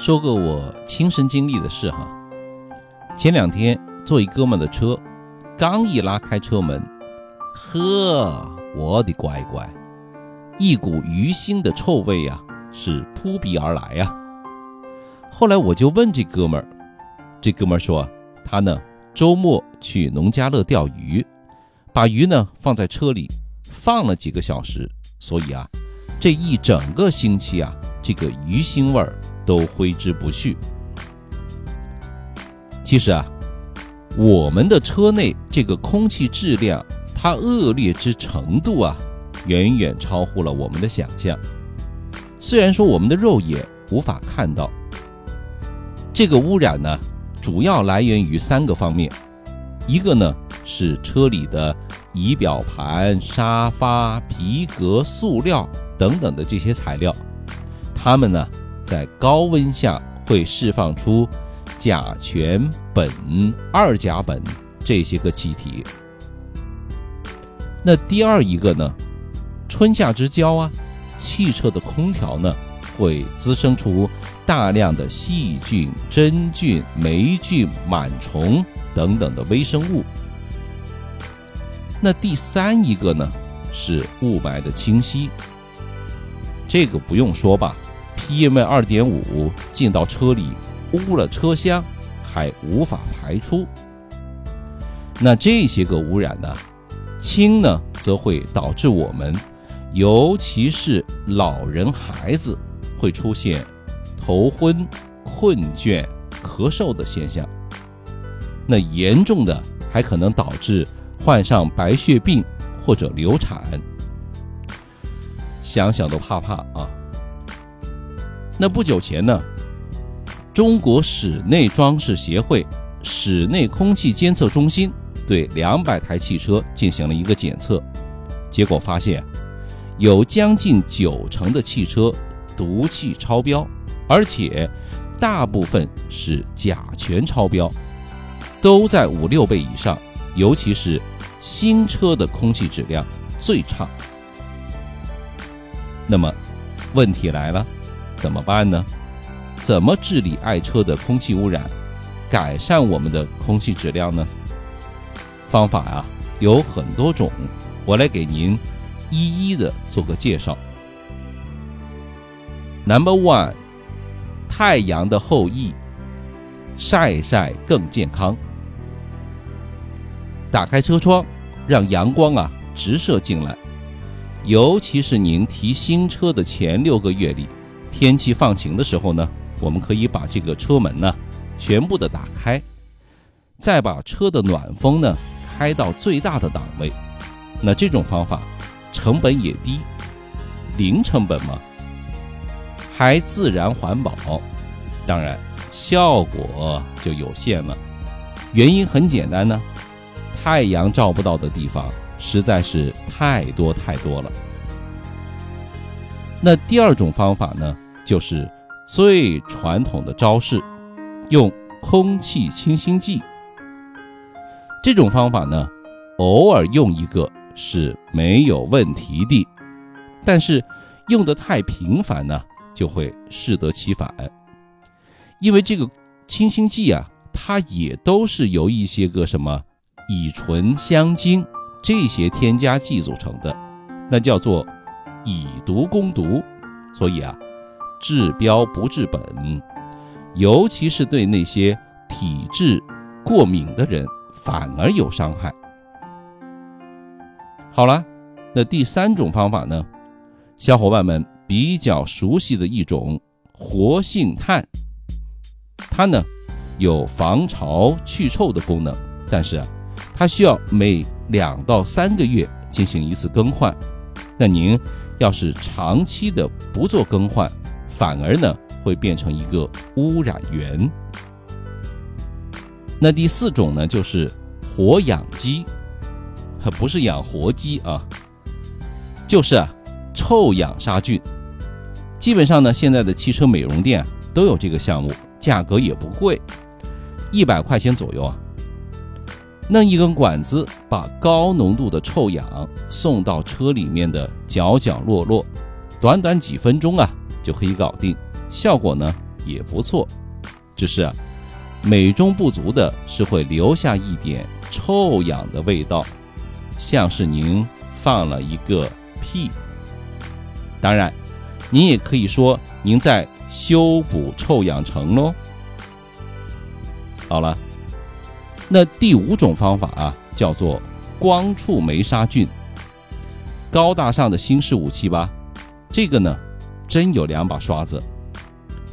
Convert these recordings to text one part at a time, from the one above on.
说个我亲身经历的事哈。前两天坐一哥们的车，刚一拉开车门，呵，我的乖乖，一股鱼腥的臭味呀，是扑鼻而来呀。后来我就问这哥们儿，这哥们儿说他呢周末去农家乐钓鱼，把鱼呢放在车里放了几个小时，所以啊，这一整个星期啊，这个鱼腥味儿。都挥之不去。其实啊，我们的车内这个空气质量，它恶劣之程度啊，远远超乎了我们的想象。虽然说我们的肉眼无法看到，这个污染呢，主要来源于三个方面。一个呢是车里的仪表盘、沙发、皮革、塑料等等的这些材料，它们呢。在高温下会释放出甲醛、苯、二甲苯这些个气体。那第二一个呢，春夏之交啊，汽车的空调呢会滋生出大量的细菌、真菌、霉菌、螨虫等等的微生物。那第三一个呢是雾霾的侵袭，这个不用说吧。PM 二点五进到车里，污了车厢，还无法排出。那这些个污染呢？氢呢，则会导致我们，尤其是老人孩子，会出现头昏、困倦、咳嗽的现象。那严重的还可能导致患上白血病或者流产。想想都怕怕啊！那不久前呢，中国室内装饰协会室内空气监测中心对两百台汽车进行了一个检测，结果发现，有将近九成的汽车毒气超标，而且大部分是甲醛超标，都在五六倍以上，尤其是新车的空气质量最差。那么，问题来了。怎么办呢？怎么治理爱车的空气污染，改善我们的空气质量呢？方法啊有很多种，我来给您一一的做个介绍。Number one，太阳的后裔，晒晒更健康。打开车窗，让阳光啊直射进来，尤其是您提新车的前六个月里。天气放晴的时候呢，我们可以把这个车门呢全部的打开，再把车的暖风呢开到最大的档位。那这种方法成本也低，零成本嘛，还自然环保，当然效果就有限了。原因很简单呢，太阳照不到的地方实在是太多太多了。那第二种方法呢，就是最传统的招式，用空气清新剂。这种方法呢，偶尔用一个是没有问题的，但是用的太频繁呢，就会适得其反。因为这个清新剂啊，它也都是由一些个什么乙醇、香精这些添加剂组成的，那叫做。以毒攻毒，所以啊，治标不治本，尤其是对那些体质过敏的人，反而有伤害。好了，那第三种方法呢？小伙伴们比较熟悉的一种活性炭，它呢有防潮去臭的功能，但是，它需要每两到三个月进行一次更换。那您。要是长期的不做更换，反而呢会变成一个污染源。那第四种呢就是活养鸡，不是养活鸡啊，就是啊臭氧杀菌。基本上呢现在的汽车美容店都有这个项目，价格也不贵，一百块钱左右啊。弄一根管子，把高浓度的臭氧送到车里面的角角落落，短短几分钟啊就可以搞定，效果呢也不错，只是啊，美中不足的是会留下一点臭氧的味道，像是您放了一个屁。当然，您也可以说您在修补臭氧层喽。好了，那第五种方法啊，叫做光触媒杀菌，高大上的新式武器吧？这个呢，真有两把刷子。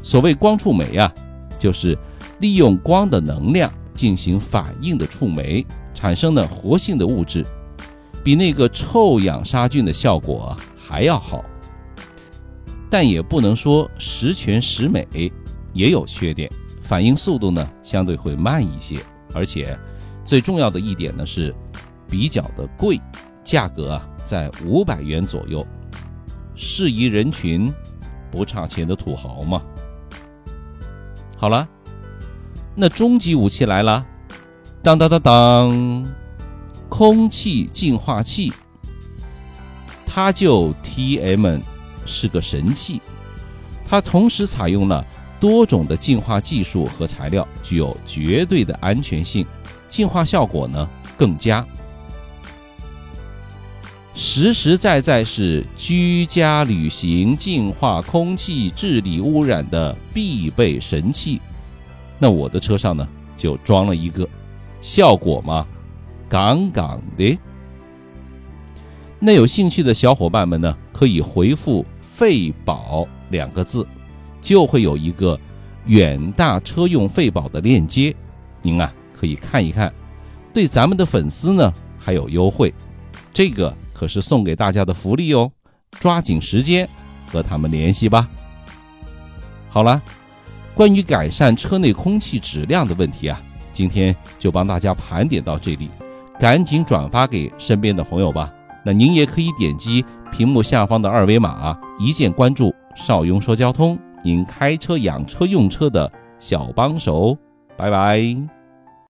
所谓光触媒啊，就是利用光的能量进行反应的触媒，产生的活性的物质，比那个臭氧杀菌的效果还要好。但也不能说十全十美，也有缺点，反应速度呢相对会慢一些，而且最重要的一点呢是比较的贵，价格啊在五百元左右，适宜人群不差钱的土豪嘛。好了，那终极武器来了，当当当当，空气净化器，它就 T M，是个神器。它同时采用了多种的净化技术和材料，具有绝对的安全性，净化效果呢更佳，实实在在是居家旅行净化空气、治理污染的必备神器。那我的车上呢就装了一个，效果嘛，杠杠的。那有兴趣的小伙伴们呢，可以回复“费宝”两个字，就会有一个远大车用费宝的链接，您啊可以看一看。对咱们的粉丝呢还有优惠，这个。可是送给大家的福利哦，抓紧时间和他们联系吧。好了，关于改善车内空气质量的问题啊，今天就帮大家盘点到这里，赶紧转发给身边的朋友吧。那您也可以点击屏幕下方的二维码，一键关注邵雍说交通，您开车养车用车的小帮手。拜拜。